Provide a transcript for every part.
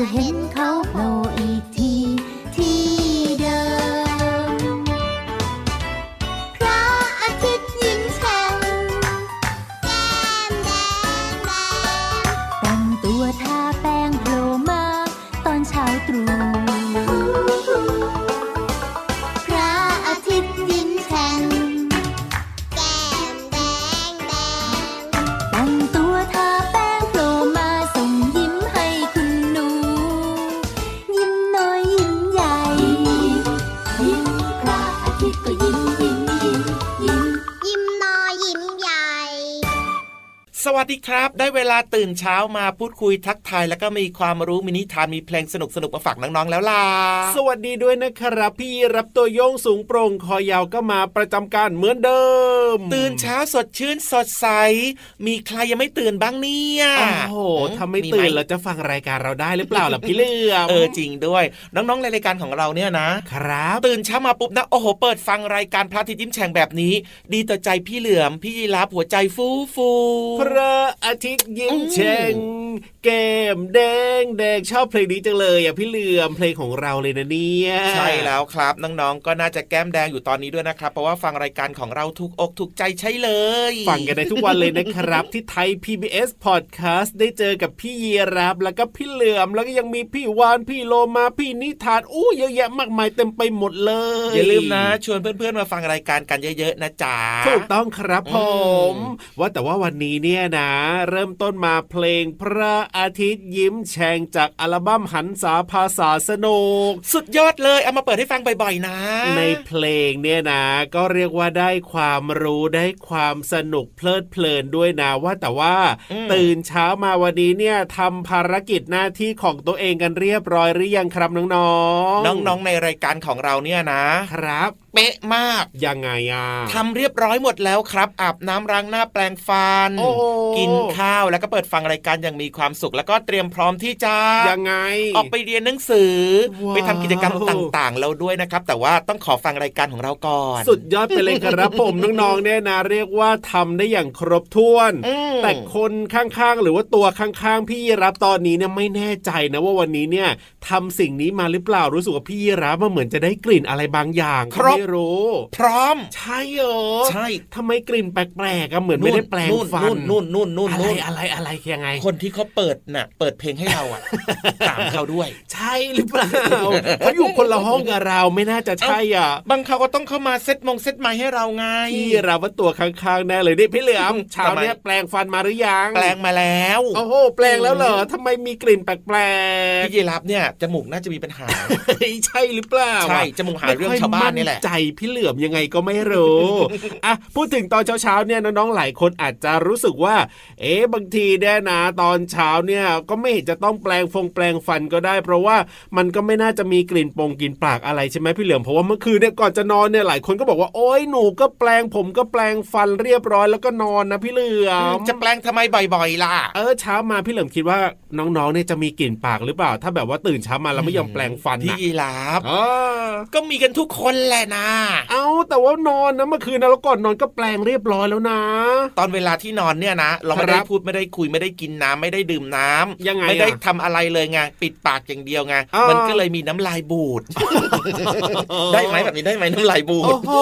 ก็จะ วัสดีครับ ได้เวลาตื่นเช้ามาพูดคุยทักทายแล้วก็มีความรู้มินิทานมีเพลงสนุกสนุกๆมาฝากน้องๆแล้วล่ะ สวัสดีด้วยนะครับ พี่รับตัวโยงสูงโปร่งคอยาวก็มาประจำการเหมือนเดิม ตื่นเช้าสดชื่นสดใส มีใครยังไม่ตื่นบ้างเนี่ยโอ้โหถ้าไม่ตื่นเราจะฟังรายการเราได้หรือเปล่าล่ะพี่เหลือมเออจริงด้วย น้องๆในรายการของเราเนี่ยนะครับ ตื่นเช้ามาปุ๊บนะโอ้โหเปิดฟังรายการพระอาทิตย์ยิ้มแฉ่งแบบนี้ ดีต่อใจพี่เหลือมพี่ยีราฟหัวใจฟูฟูพระอาทิตย์ยิ้มแฉ่งแก้มแดงแดงชอบเพลงนี้จังเลยอะพี่เหลือมเพลงของเราเลยนะเนี่ยใช่แล้วครับน้องๆก็น่าจะแก้มแดงอยู่ตอนนี้ด้วยนะครับเพราะว่าฟังรายการของเราถูกอกถูกใจใช่เลย ฟังกันได้ทุกวันเลยนะครับ ที่ไทย PBS Podcast ได้เจอกับพี่เยรับแล้วก็พี่เหลือมแล้วก็ยังมีพี่วานพี่โลมาพี่นิทานอู้เยอะแยะมากมายเต็มไปหมดเลยอย่าลืมนะ ชวนเพื่อนๆมาฟังรายการกันเยอะๆนะจ๊ะถูกต้องครับผมอืมว่าแต่ว่าวันนี้เนี่ยนะ เริ่มต้นมาเพลงพระอาทิตย์ยิ้มแฉ่งจากอัลบั้มหันษาภาษาสนุก สุดยอดเลย เอามาเปิดให้ฟังบ่อยๆนะ ในเพลงเนี่ยนะ ก็เรียกว่าได้ความรู้ได้ความสนุกเพลิดเพลินด้วยนะว่าแต่ว่าอืมตื่นเช้ามาวันนี้เนี่ยทำภารกิจหน้าที่ของตัวเองกันเรียบร้อยหรือยังครับน้องๆน้องๆในรายการของเราเนี่ยนะครับเป๊ะมาก ยังไงอะทำเรียบร้อยหมดแล้วครับ อาบน้ำล้างหน้าแปรงฟันโอ้โหกินข้าวแล้วก็เปิดฟังรายการอย่างมีความสุข แล้วก็เตรียมพร้อมที่จะยังไง ออกไปเรียนหนังสือว้าวไปทำกิจกรรมต่างๆแล้วด้วยนะครับ แต่ว่าต้องขอฟังรายการของเราก่อน สุดยอดไปเลยครับผมน้องๆเนี่ยนะเรียกว่าทำได้อย่างครบถ้วนอืมแต่คนข้างๆ หรือว่าตัวข้างๆ พี่ยีรับตอนนี้เนี่ยไม่แน่ใจนะว่าวันนี้เนี่ยทำสิ่งนี้มาหรือเปล่ารู้สึกว่าพี่ยีรับมันเหมือนจะได้กลิ่นอะไรบางอย่าง ครบไม่รู้ พร้อม ใช่เหรอใช่ทำไมกลิ่นแปลกๆอะเหมือนไม่ได้แปลงฟันนู่นนู่นนู่นนู่นอะไรนู่นอะไรอะไรยังไง คนที่เขาเปิดน่ะ เปิดเพลงให้เราอะถามเขาด้วย ใช่หรือเปล่าเขาอยู่คนละห้องกับเราไม่น่าจะใช่อะบางเขาก็ต้องเข้ามาเซตมงเซตไม้ให้เราไงพี่เราว่าตัวข้างๆแน่เลยนี่พี่เหลือมเช้าทำไมเนี้ยแปลงฟันมาหรือยังแปลงมาแล้วโอ้โหแปลงแล้วเหรอทำไมมีกลิ่นแปลกพี่ยีรับเนี่ยจมูกน่าจะมีปัญหาๆใช่หรือเปล่าใช่จมูกหาเรื่องชาวบ้านนี่แหละไม่ค่อยมั่ใจพี่เหลือมยังไงก็ไม่รู้อะพูดถึงตอนเช้าๆเนี่ยน้องๆหลายคนอาจจะรู้สึกว่า เอ๊ะบางทีเนี่ยนะตอนเช้าเนี่ยก็ไม่เห็นจะต้องแปลงฟงแปลงฟันก็ได้ เพราะว่ามันก็ไม่น่าจะมีกลิ่นปงกลิ่นปากอะไรใช่ไหมพี่เหลือมเพราะว่าเมื่อคืนเนี่ยก่อนจะนอนเนี่ยหลายคนก็บอกว่าโอ๊ยหนูก็แปลงผมก็แปลงฟันเรียบร้อยแล้วก็นอนนะพี่เหลือมจะแปลงทำไมบ่อยๆล่ะเออเช้ามาพี่เหลิมคิดว่าน้องๆเนี่ยจะมีกลิ่นปากหรือเปล่า ถ้าแบบว่าตื่นเช้ามาแล้วไม่ยอมแปลงฟันพี่ยีรับก็มีกันทุกคนแหละนะเอาแต่ว่านอนนะเมื่อคืนนะแล้วก่อนนอนก็แปลงเรียบร้อยแล้วนะ ตอนเวลาที่นอนเนี่ยนะ เราไม่คได้รับพูดไม่ได้คุยไม่ได้กินน้ำไม่ได้ดื่มน้ำยังไงไม่ได้อะทำอะไรเลยไงปิดปากอย่างเดียวไงอ่ามัมันก็เลยมีน้ำลายบูด ได้ไหมแบบนี้ได้ไหมน้ำลายบูโอ้ดโห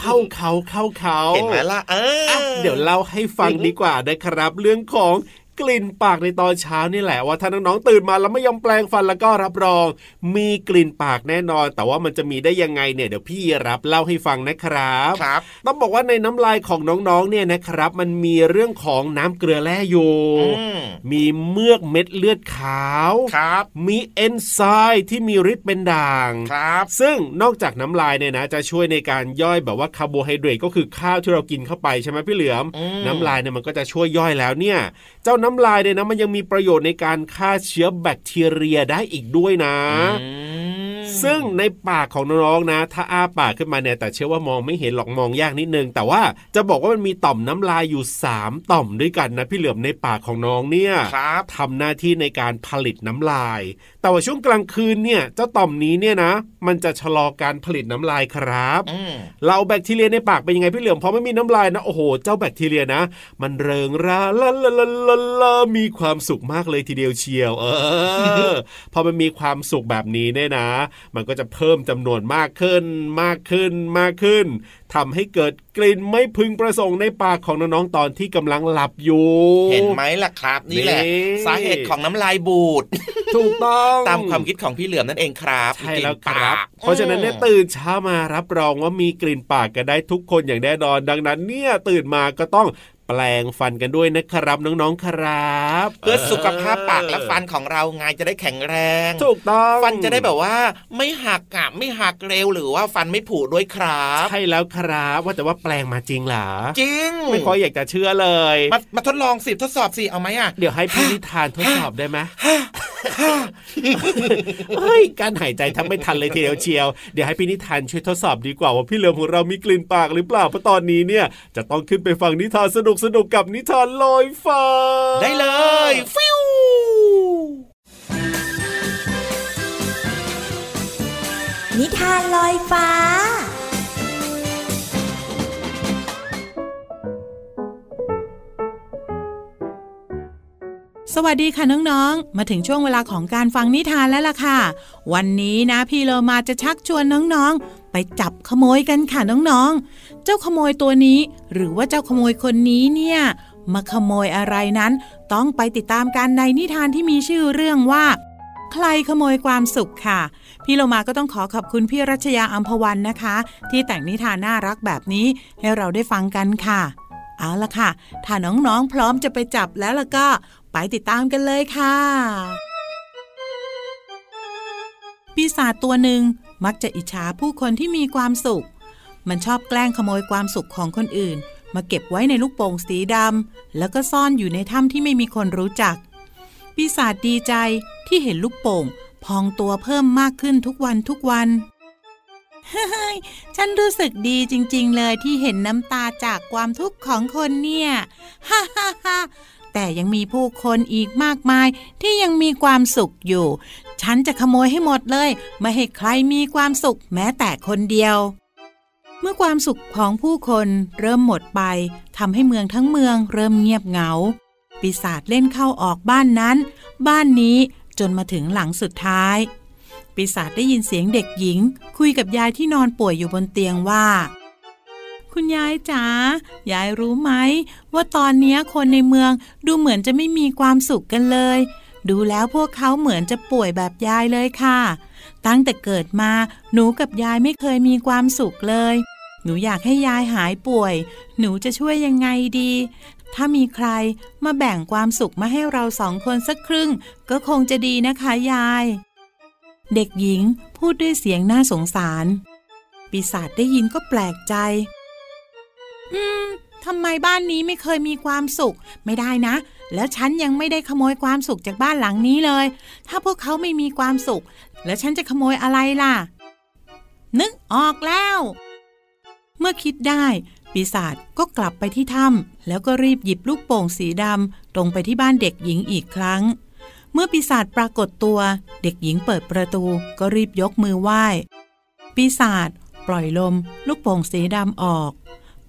เข้าเขาเข้าเขาเห็นไหมล่ะเอออะเดี๋ยวเล่าให้ฟังดีกว่านะครับ เรื่องของ กลิ่นปากในตอนเช้านี่แหละว่าถ้าน้องๆตื่นมาแล้วไม่ยอมแปลงฟันแล้วก็รับรอง มีกลิ่นปากแน่นอน แต่ว่ามันจะมีได้ยังไงเนี่ยเดี๋ยวพี่รับเล่าให้ฟังนะครับครับ ต้องบอกว่าในน้ำลายของน้องๆเนี่ยนะครับ มันมีเรื่องของน้ำเกลือแร่อยู่อืมมีเมือกเม็ดเลือดขาวครับ มีเอนไซม์ที่มีฤทธิ์เป็นด่างครับ ซึ่งนอกจากน้ำลายเนี่ยนะ จะช่วยในการย่อยแบบว่าคาร์โบไฮเดรตก็คือข้าวที่เรากินเข้าไปใช่ไหมพี่เหลือมอืมน้ำลายเนี่ยมันก็จะช่วยย่อยแล้วเนี่ย เจ้าน้ำลายเนี่ยนะมันยังมีประโยชน์ในการฆ่าเชื้อแบคทีเรียได้อีกด้วยนะซึ่งในปากของน้องๆนะ ถ้าอ้าปากขึ้นมาเนี่ยแต่เชื่อว่ามองไม่เห็นหรอกมองยากนิดนึง แต่ว่าจะบอกว่ามันมีต่อมน้ำลายอยู่ 3 ต่อมด้วยกันนะพี่เหลือมในปากของน้องเนี่ยครับทำหน้าที่ในการผลิตน้ำลาย แต่ว่าช่วงกลางคืนเนี่ยเจ้าต่อมนี้เนี่ยนะ มันจะชะลอการผลิตน้ำลายครับอืมเราแบคทีเรียในปากเป็นยังไงพี่เหลือมพอไม่มีน้ำลายนะโอ้โหเจ้าแบคทีเรียนะ มันเริงร่าลาลาลาลาลามีความสุขมากเลยทีเดียวเชียว เออพอมันมีความสุขแบบนี้เนี่ยนะมันก็จะเพิ่มจำนวนมากขึ้นมากขึ้นมากขึ้นทำให้เกิดกลิ่นไม่พึงประสงค์ในปากของน้องๆตอนที่กำลังหลับอยู่ เห็นไหมล่ะครับ นี่แหละนี่สาเหตุของน้ำลายบูดถูกต้องตามความคิดของพี่เหลือมนั่นเองครับใช่แล้วคกลิ่นรับปากเพราะฉะนั้นเนี่ยตื่นเช้ามารับรองว่ามีกลิ่นปากกันได้ทุกคนอย่างแน่นอน ดังนั้นเนี่ยตื่นมาก็ต้องแปลงฟันกันด้วยนะครับน้องๆครับ เพื่อสุขภาพปากและฟันของเราไงจะได้แข็งแรง ถูกต้องฟันจะได้แบบว่า ไม่หักอะไม่หักเร็วหรือว่าฟันไม่ผุด้วยครับ ใช่แล้วครับว่าแต่ว่าแปลงมาจริงเหรอจริง ไม่ค่อยอยากจะเชื่อเลยมามาทดลองสิทดสอบสิเอาไหมอะเดี๋ยวให้พี่นิทานทดสอบได้ไหมเฮ้ยการหายใจทำไม่ทันเลยทีเดียวเชียว เดี๋ยวให้พี่นิทานช่วยทดสอบดีกว่าว่าพี่เหลือมของเรามีกลิ่นปากหรือเปล่าเพราะตอนนี้เนี่ยจะต้องขึ้นไปฟังนิทานสนุกสนุกๆกับนิทานลอยฟ้าได้เลยฟิวนิทานลอยฟ้า สวัสดีค่ะน้องๆ มาถึงช่วงเวลาของการฟังนิทานแล้วล่ะค่ะ วันนี้นะพี่เรามาจะชักชวนน้องๆ ไปจับขโมยกันค่ะน้องๆ เจ้าขโมยตัวนี้ หรือว่าเจ้าขโมยคนนี้เนี่ย มาขโมยอะไรนั้น ต้องไปติดตามกันในนิทานที่มีชื่อเรื่องว่า ใครขโมยความสุขค่ะ พี่เรามาก็ต้องขอขอบคุณพี่รัชยาอัมพวันนะคะ ที่แต่งนิทานน่ารักแบบนี้ให้เราได้ฟังกันค่ะเอาละค่ะ ถ้าน้องๆ พร้อมจะไปจับแล้วล่ะก็ ไปติดตามกันเลยค่ะ ปีศาจตัวหนึ่งมักจะอิจฉาผู้คนที่มีความสุข มันชอบแกล้งขโมยความสุขของคนอื่น มาเก็บไว้ในลูกโป่งสีดำแล้วก็ซ่อนอยู่ในถ้ำที่ไม่มีคนรู้จัก ปีศาจดีใจที่เห็นลูกโป่ง พองตัวเพิ่มมากขึ้นทุกวันทุกวันเฮ้ยฉันรู้สึกดีจริง ๆ เลยที่เห็นน้ำตาจากความทุกข์ของคนเนี่ย ฮ่าฮ่าฮ่า แต่ยังมีผู้คนอีกมากมายที่ยังมีความสุขอยู่ ฉันจะขโมยให้หมดเลย ไม่ให้ใครมีความสุขแม้แต่คนเดียว เมื่อความสุขของผู้คนเริ่มหมดไปทำให้เมืองทั้งเมืองเริ่มเงียบเหงา ปีศาจเล่นเข้าออกบ้านนั้น บ้านนี้จนมาถึงหลังสุดท้าย ปีศาจได้ยินเสียงเด็กหญิง คุยกับยายที่นอนป่วยอยู่บนเตียงว่า คุณยายจ๋ายายรู้ไหม ว่าตอนนี้คนในเมืองดูเหมือนจะไม่มีความสุขกันเลย ดูแล้วพวกเขาเหมือนจะป่วยแบบยายเลยค่ะ ตั้งแต่เกิดมาหนูกับยายไม่เคยมีความสุขเลย หนูอยากให้ยายหายป่วย หนูจะช่วยยังไงดี ถ้ามีใครมาแบ่งความสุขมาให้เราสองคนสักครึ่ง ก็คงจะดีนะคะยาย เด็กหญิงพูดด้วยเสียงน่าสงสาร ปีศาจได้ยินก็แปลกใจ อืมทำไมบ้านนี้ไม่เคยมีความสุข ไม่ได้นะ แล้วฉันยังไม่ได้ขโมยความสุขจากบ้านหลังนี้เลย ถ้าพวกเขาไม่มีความสุข แล้วฉันจะขโมยอะไรล่ะ นึกออกแล้ว เมื่อคิดได้ ปีศาจก็กลับไปที่ถ้ำแล้วก็รีบหยิบลูกโป่งสีดำตรงไปที่บ้านเด็กหญิงอีกครั้ง เมื่อปีศาจปรากฏตัว เด็กหญิงเปิดประตู ก็รีบยกมือไหว้ ปีศาจปล่อยลม ลูกโป่งสีดำออก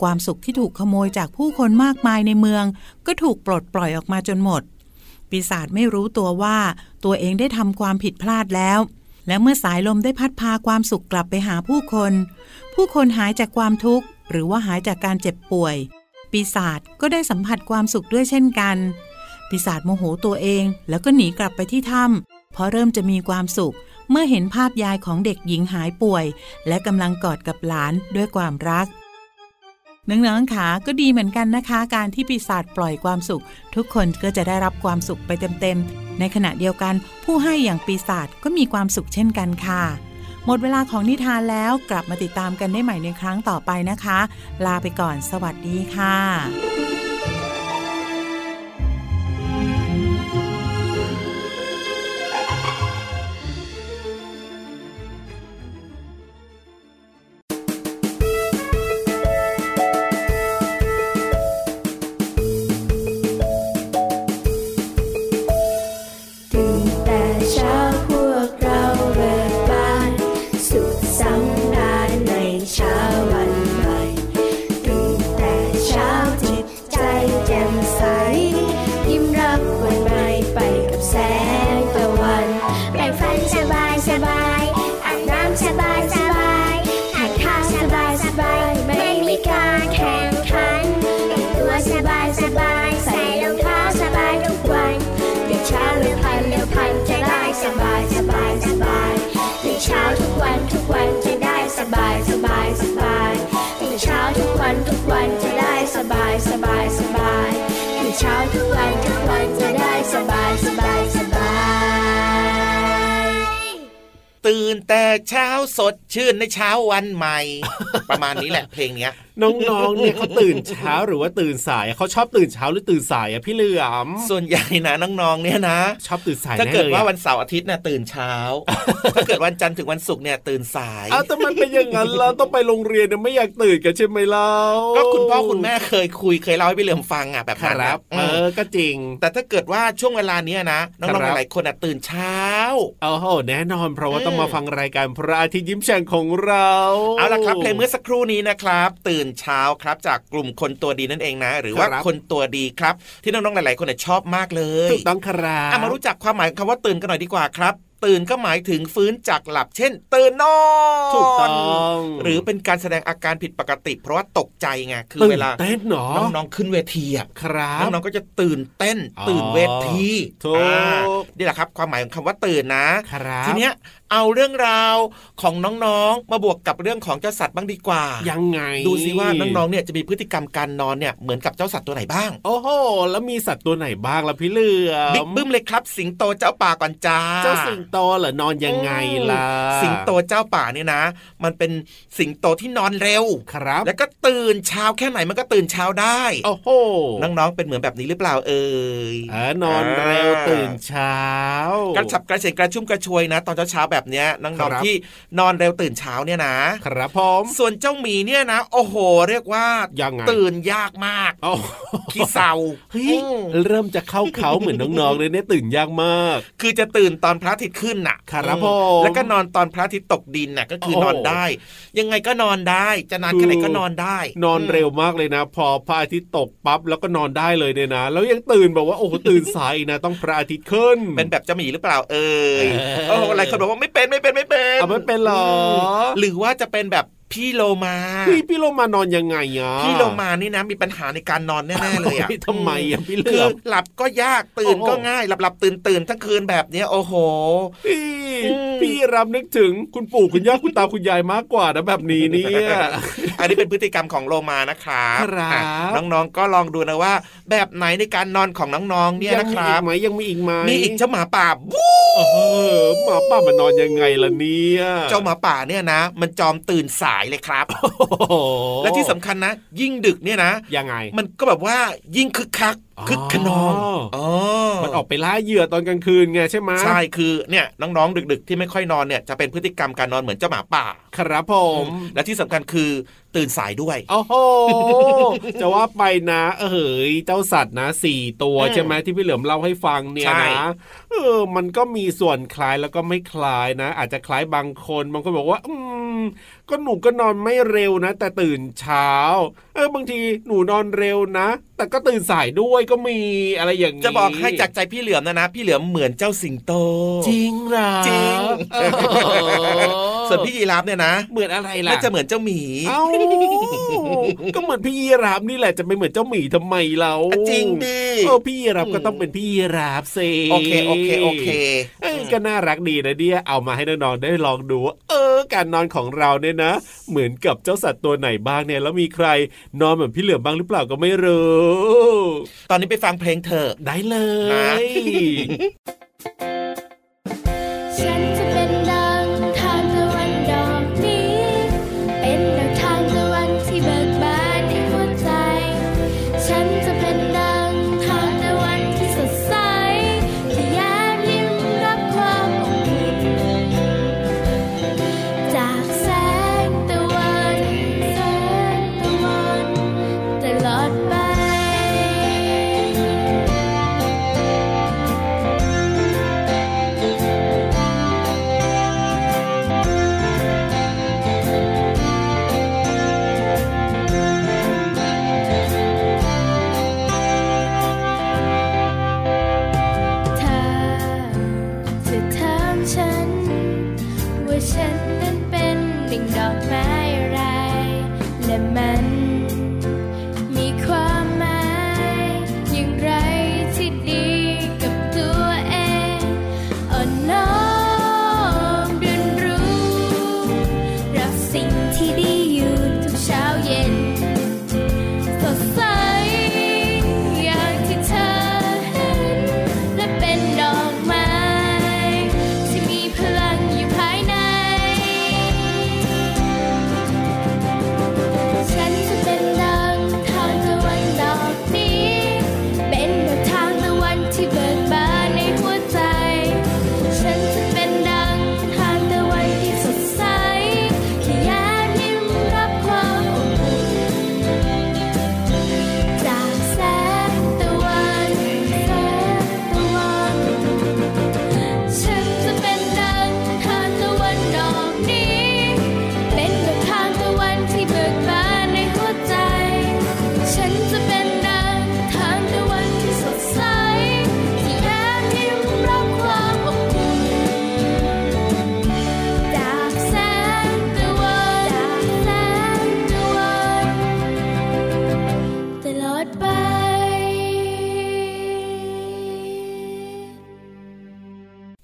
ความสุขที่ถูกขโมยจากผู้คนมากมายในเมือง ก็ถูกปลดปล่อยออกมาจนหมด ปีศาจไม่รู้ตัวว่าตัวเองได้ทำความผิดพลาดแล้ว และเมื่อสายลมได้พัดพาความสุขกลับไปหาผู้คน ผู้คนหายจากความทุกข์ หรือว่าหายจากการเจ็บป่วย ปีศาจก็ได้สัมผัสความสุขด้วยเช่นกัน ปีศาจโมโหตัวเองแล้วก็หนีกลับไปที่ถ้ำเพราะเริ่มจะมีความสุขเมื่อเห็นภาพยายของเด็กหญิงหายป่วย และกำลังกอดกับหลานด้วยความรัก น้องๆขาก็ดีเหมือนกันนะคะ การที่ปีศาจปล่อยความสุข ทุกคนก็จะได้รับความสุขไปเต็มๆ ในขณะเดียวกัน ผู้ให้อย่างปีศาจก็มีความสุขเช่นกันค่ะ หมดเวลาของนิทานแล้วกลับมาติดตามกันได้ใหม่ในครั้งต่อไปนะคะ ลาไปก่อนสวัสดีค่ะ สบายสบายสบาย ตื่นแต่เช้าสดชื่นในเช้าวันใหม่ ประมาณนี้แหละเพลงเนี้ยน้องๆเนี่ยเขาตื่นเช้าหรือว่าตื่นสายเขาชอบตื่นเช้าหรือตื่นสายอะพี่เหลือมส่วนใหญ่นะน้องๆเนี่ยนะชอบตื่นสายถ้าเกิดแน่ลยว่าอะวันเสาร์อาทิตย์เนี่ยตื่นเช้าถ้าเกิดวันจันทร์ถึงวันศุกร์เนี่ยตื่นสายอ้าวแต่มันเป็นอย่างนั้นเราต้องไปโรงเรียนเนี่ยไม่อยากตื่นกันใช่ไหมเล่าก็คุณพ่อคุณแม่เคยคุยเคยเล่าให้พี่เหลือมฟังอะแบบคนั้นรับนะเออืมอก็จริง แต่ถ้าเกิดว่าช่วงเวลาเนี้ยนะน้องครับๆหลายๆคนอะตื่นเช้าโอ้โหแน่นอน เพราะว่าเออต้องมาฟังรายการพระอาทิตย์ยิ้มแฉ่งของเรา เอาละครับเพลงเมื่อสักครู่นี้นะครับ ตื่นเช้าครับ จากกลุ่มคนตัวดีนั่นเองนะ หรือว่าครับคนตัวดีครับ ที่น้องๆหลาย ๆ คนเนี่ยชอบมากเลยถูกต้องครับอะมารู้จักความหมายของคำว่าตื่นกันหน่อยดีกว่าครับตื่นก็หมายถึงฟื้นจากหลับเช่น ตื่นนอนถูกต้องหรือเป็นการแสดงอาการผิดปกติ เพราะว่าตกใจไงคือตื่นเวลาเต้นเนาะน้องๆขึ้นเวทีอะครับน้องๆก็จะตื่นเต้นอ๋อตื่นเวทีถูกอ่านี่แหละครับ ความหมายของคำว่าตื่นนะครับทีเนี้ย เอาเรื่องราวของน้องๆ มาบวกกับเรื่องของเจ้าสัตว์บ้างดีกว่า ยังไง ดูซิว่าน้องๆ เนี่ยจะมีพฤติกรรมการนอนเนี่ยเหมือนกับเจ้าสัตว์ตัวไหนบ้าง โอ้โห แล้วมีสัตว์ตัวไหนบ้างล่ะพี่เหลือมบิ๊กบึ้มเลยครับ สิงโตเจ้าป่าก่อนจ้า เจ้าสิงโตเหรอนอนยังไงล่ะ สิงโตเจ้าป่าเนี่ยนะ มันเป็นสิงโตที่นอนเร็ว ครับ แล้วก็ตื่นเช้าแค่ไหนมันก็ตื่นเช้าได้ โอ้โห น้องๆ เป็นเหมือนแบบนี้หรือเปล่าเอ่ยเออนอนเร็วตื่นเช้ากระฉับกระเฉงกระชุ่มกระชวยนะ ตอนเช้าๆแบบเนี้ยน้ครัองบๆที่นอนเร็วตื่นเช้าเนี่ยนะครับผมส่วนเจ้าหมีเนี่ยนะ โอ้โห เรียกว่ายังไงตื่นยากมากโอ้ขี้เศร้าเฮ้ยเริ่มจะเข้าเขาเหมือนน้องๆเลยเนี่ยตื่นยากมาก คือจะตื่นตอนพระอาทิตย์ขึ้นน่ะครับอืผมแล้วก็นอนตอนพระอาทิตย์ตกดินน่ะก็คือโอ้นอนได้ ยังไงก็นอนได้ จะนานแค่ไหนก็นอนได้ นอนเร็วมากเลยนะ พอพระอาทิตย์ตกปั๊บแล้วก็นอนได้เลยเนี่ยนะ แล้วยังตื่นบอกว่าโอ้โหตื่นสายอีกนะต้องพระอาทิตย์ขึ้น เป็นแบบเจ้าหมีหรือเปล่าเอ่ยเออโอ้โหหลายคนบอกว่าไม่เป็นไม่เป็นไม่เป็นเอาไม่เป็นเหรอ หรือว่าจะเป็นแบบพี่โลมาพี่พี่โลมานอนยังไงอะพี่โลมานี่นะมีปัญหาในการนอนแน่ๆเลยอะทำไมอะพี่เหลืคืออมหลับก็ยากตื่นโอ้โหก็ง่าย หลับหลับตื่นตื่นทั้งคืนแบบเนี้ยโอ้โหพี่อืมพี่รับนึกถึงคุณปู่คุณย่าคุณตาคุณยายมากกว่านะแบบนี้เนี่ยอันนี้เป็นพฤติกรรมของโลมานะครับครับอะน้องๆก็ลองดูนะว่า แบบไหนในการนอนของน้องๆเนี่ยยันะมีคอีรับกไหมยังมีอีกไหมมีอีกเจ้าหมาป่าวู้เออหมาป้ามันนอนยังไงล่ะเนี่ยเจ้าหมาป่าเนี่ยนะ มันจอมตื่นสายเลยครับโอ้โหและที่สำคัญนะ ยิ่งดึกเนี่ยนะยังไง มันก็แบบว่ายิ่งคึกคักอ๋อคึกขนองอ๋อมันออกไปล่าเหยื่อตอนกลางคืนไงใช่ไหมใช่คือเนี่ยน้องๆดึก ๆ ที่ไม่ค่อยนอนเนี่ยจะเป็นพฤติกรรมการนอนเหมือนเจ้าหมาป่า ครับผม และที่สำคัญคือตื่นสายด้วยโอ้โหจะว่าไปนะ เออเฮ้ยเจ้าสัตว์นะสี่ตัวอืมใช่ไหมที่พี่เหลือมเล่าให้ฟังเนี่ยใช่นะเออ มันก็มีส่วนคล้ายแล้วก็ไม่คล้ายนะ อาจจะคล้ายบางคนบางคนบอกว่า อืมก็หนูก็นอนไม่เร็วนะ แต่ตื่นเช้า เออบางทีหนูนอนเร็วนะ แต่ก็ตื่นสายด้วยก็มีอะไรอย่างนี้จะบอกให้จากใจพี่เหลือมนะนะ พี่เหลือมเหมือนเจ้าสิงโต จริงเหรอจริงโอ้โห ส่วนพี่ยีราฟเนี่ยนะ เหมือนอะไรล่ะน่าจะเหมือนเจ้าหมีเอ้าก็เหมือนพี่ยีราฟนี่แหละจะไม่เหมือนเจ้าหมีทำไมเราจริงดิเออพี่ยีราฟก็ต้องเป็นพี่ยีราฟสิโอเคโอเคโอเคเอ้ยก็น่ารักดีนะเนี่ยเอามาให้น้องๆได้ลองดูว่าเออ การนอนของเราเนี่ยนะ เหมือนกับเจ้าสัตว์ตัวไหนบ้างเนี่ยแล้วมีใคร นอนเหมือนพี่เหลือมบ้างหรือเปล่าก็ไม่รู้ตอนนี้ไปฟังเพลงเถอะได้เลนะย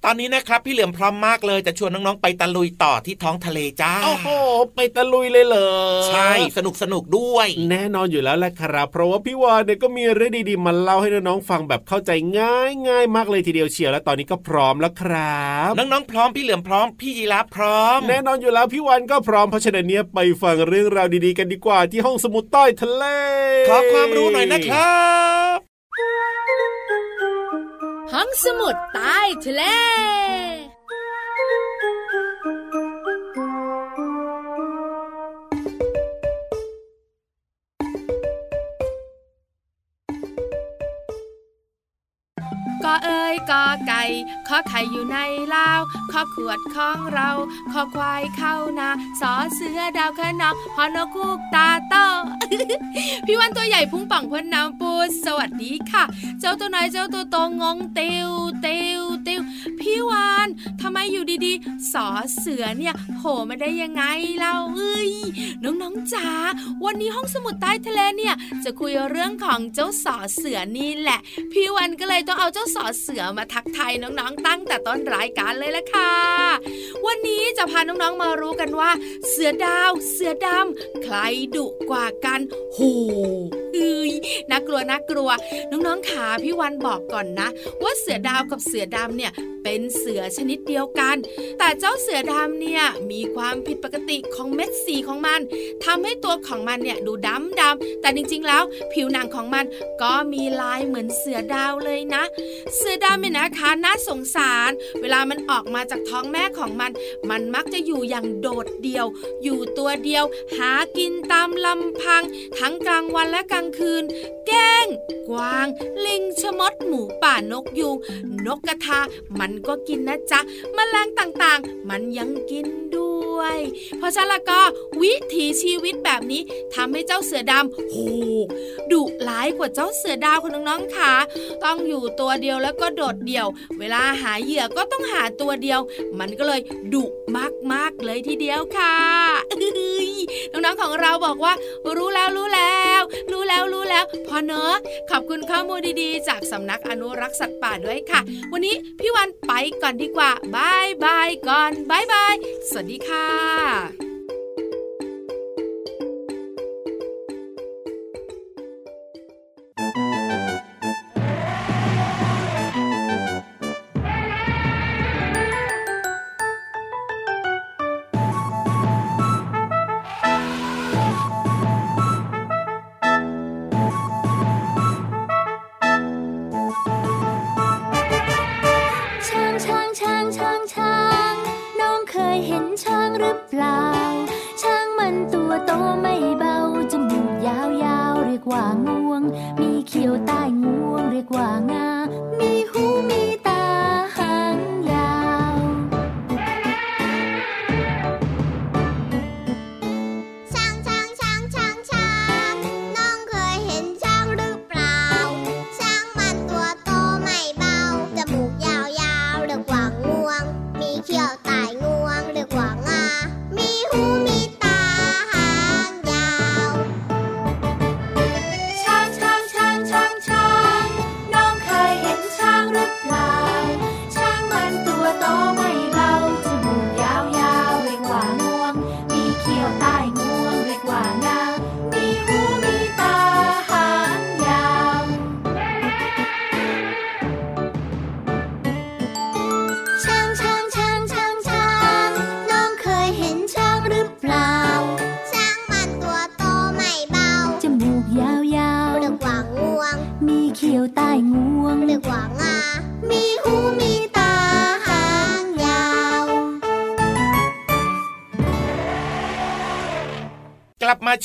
อนนี้นะครับพี่เหลือมพร้อมมากเลยจะชวนน้องๆไปตะลุยต่อที่ท้องทะเลจ้าโอ้โหไปตะลุยเลยเหรอใช่สนุกสนุกด้วย แน่นอนอยู่แล้วแหละครับ เพราะว่าพี่วานเนี่ยก็มีเรื่องดีๆมาเล่าให้น้องๆฟังแบบเข้าใจง่ายง่ายๆมากเลยทีเดียวเชียวและตอนนี้ก็พร้อมแล้วครับน้องๆพร้อมพี่เหลือมพร้อมพี่ยีราฟพร้อม แน่นอนอยู่แล้วพี่วานก็พร้อมเพราะฉะนั้นเนี่ยไปฟังเรื่องราวดีๆ กันดีกว่าที่ห้องสมุดใต้ทะเลขอความรู้หน่อยนะครับ ห้องสมุดใต้ทะเล ไข่อยู่ในลาวขอขวดของเราขอควายเข้านาสอเสือดาวขนองฮอนกคูกตาโตพี่วันตัวใหญ่พุ่งป่องพ้นน้ำปูสวัสดีค่ะ เจ้าตัวไหนอยเจ้าตัวโตงงติวติวติว พี่วานทำไมอยู่ดีๆสอเสือเนี่ยโผล่มาได้ยังไงเราเอ้ยน้องๆจ๋าวันนี้ห้องสมุดใต้ทะเลเนี่ย จะคุยเรื่องของเจ้าสอเสือนี่แหละ พี่วันก็เลยต้องเอาเจ้าสอเสือมาทักทายน้องๆตั้งแต่ต้นรายการเลยละค่ะ วันนี้จะพาน้องๆมารู้กันว่า เสือดาว เสือดำใครดุกว่ากันโหเอ้ยน่ากลัวน่ากลัว น้องๆขาพี่วันบอกก่อนนะ ว่าเสือดาวกับเสือดำเนี่ยเป็นเสือชนิดเดียวกัน แต่เจ้าเสือดำเนี่ยมีความผิดปกติของเม็ดสีของมันทำให้ตัวของมันเนี่ยดูดำดำแต่จริงๆแล้ว ผิวหนังของมันก็มีลายเหมือนเสือดาวเลยนะ เสือดำเนี่ยนะคะน่าสงสาร เวลามันออกมาจากท้องแม่ของมัน มันมักจะอยู่อย่างโดดเดี่ยว อยู่ตัวเดียว หากินตามลำพัง ทั้งกลางวันและกลางคืน แก้ง กวาง ลิงชะมด หมูป่านกยูงนกกระทา มันก็กินนะจ๊ะมแมลงต่างๆ มันยังกินด้วย เพราะฉะนั้นก็วิถีชีวิตแบบนี้ทำให้เจ้าเสือดำโหดุร้ายกว่าเจ้าเสือดาวคุณน้องๆค่ะต้องอยู่ตัวเดียวแล้วก็โดดเดี่ยว เวลาหาเหยื่อก็ต้องหาตัวเดียว มันก็เลยดุมากๆเลยทีเดียวค่ะ น้องๆของเราบอกว่า รู้แล้วรู้แล้ว รู้แล้วรู้แล้ว พอเนอะขอบคุณข้อมูลดีๆ จากสำนักอนุรักษ์สัตว์ป่าด้วยค่ะ วันนี้พี่วันไปก่อนดีกว่าบายบายก่อนบายบายสวัสดีค่ะ 都没变。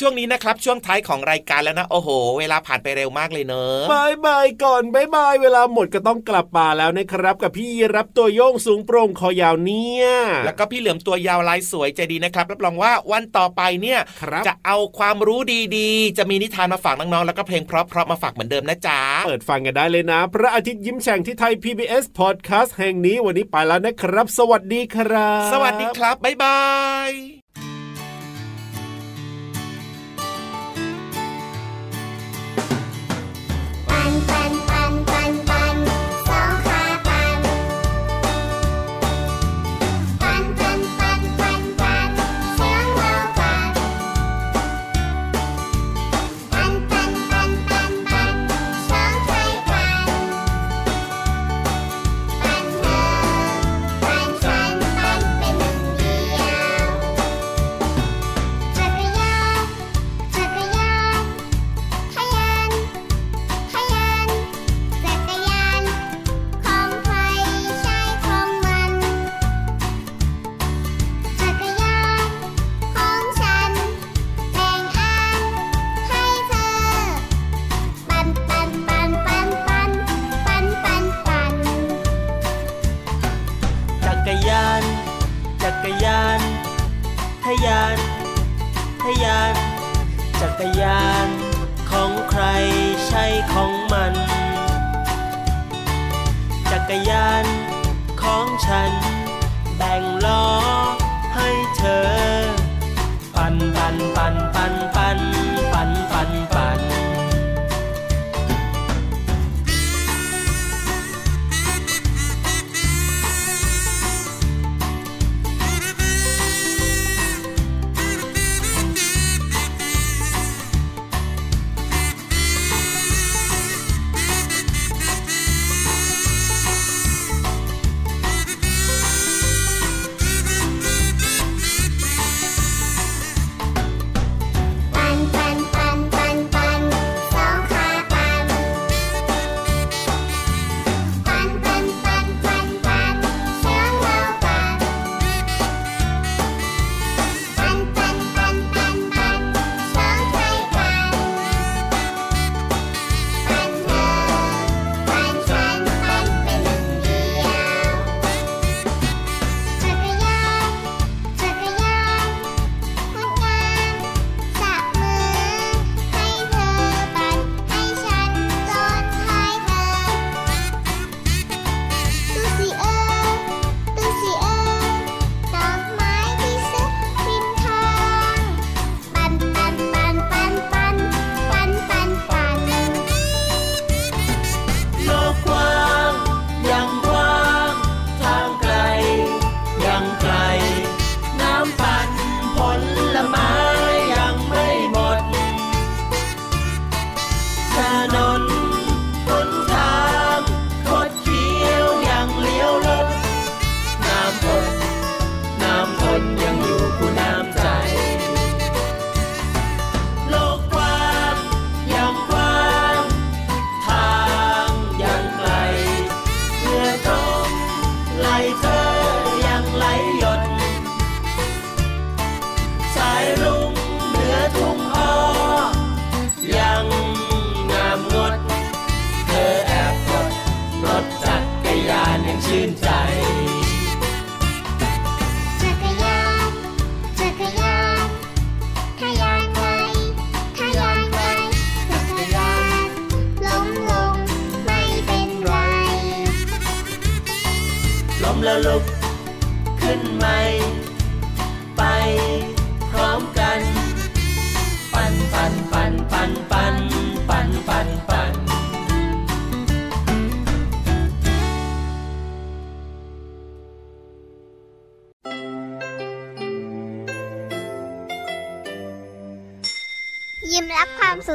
ช่วงนี้นะครับช่วงท้ายของรายการแล้วนะโอ้โห เวลาผ่านไปเร็วมากเลยเนอะบายบายก่อนบายบายเวลาหมดก็ต้องกลับป่าแล้วนะครับ กับพี่ยีราฟตัวโย่งสูงโปร่งคอยาวเนี่ย แล้วก็พี่เหลือมตัวยาวลายสวยใจดีนะครับรับรองว่าวันต่อไปเนี่ยจะเอาความรู้ดีๆ จะมีนิทานมาฝากน้องๆแล้วก็เพลงเพราะๆมาฝากเหมือนเดิมนะจ๊ะเปิดฟังกันได้เลยนะ พระอาทิตย์ยิ้มแฉ่งที่ไทย PBS Podcast แห่งนี้วันนี้ไปแล้วนะครับ สวัสดีครับ สวัสดีครับบ๊ายบายย tune time.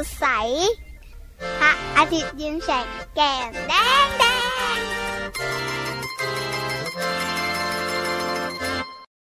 ดใส พระอาทิตย์ยิ้มแฉ่งแก้มแดงแดง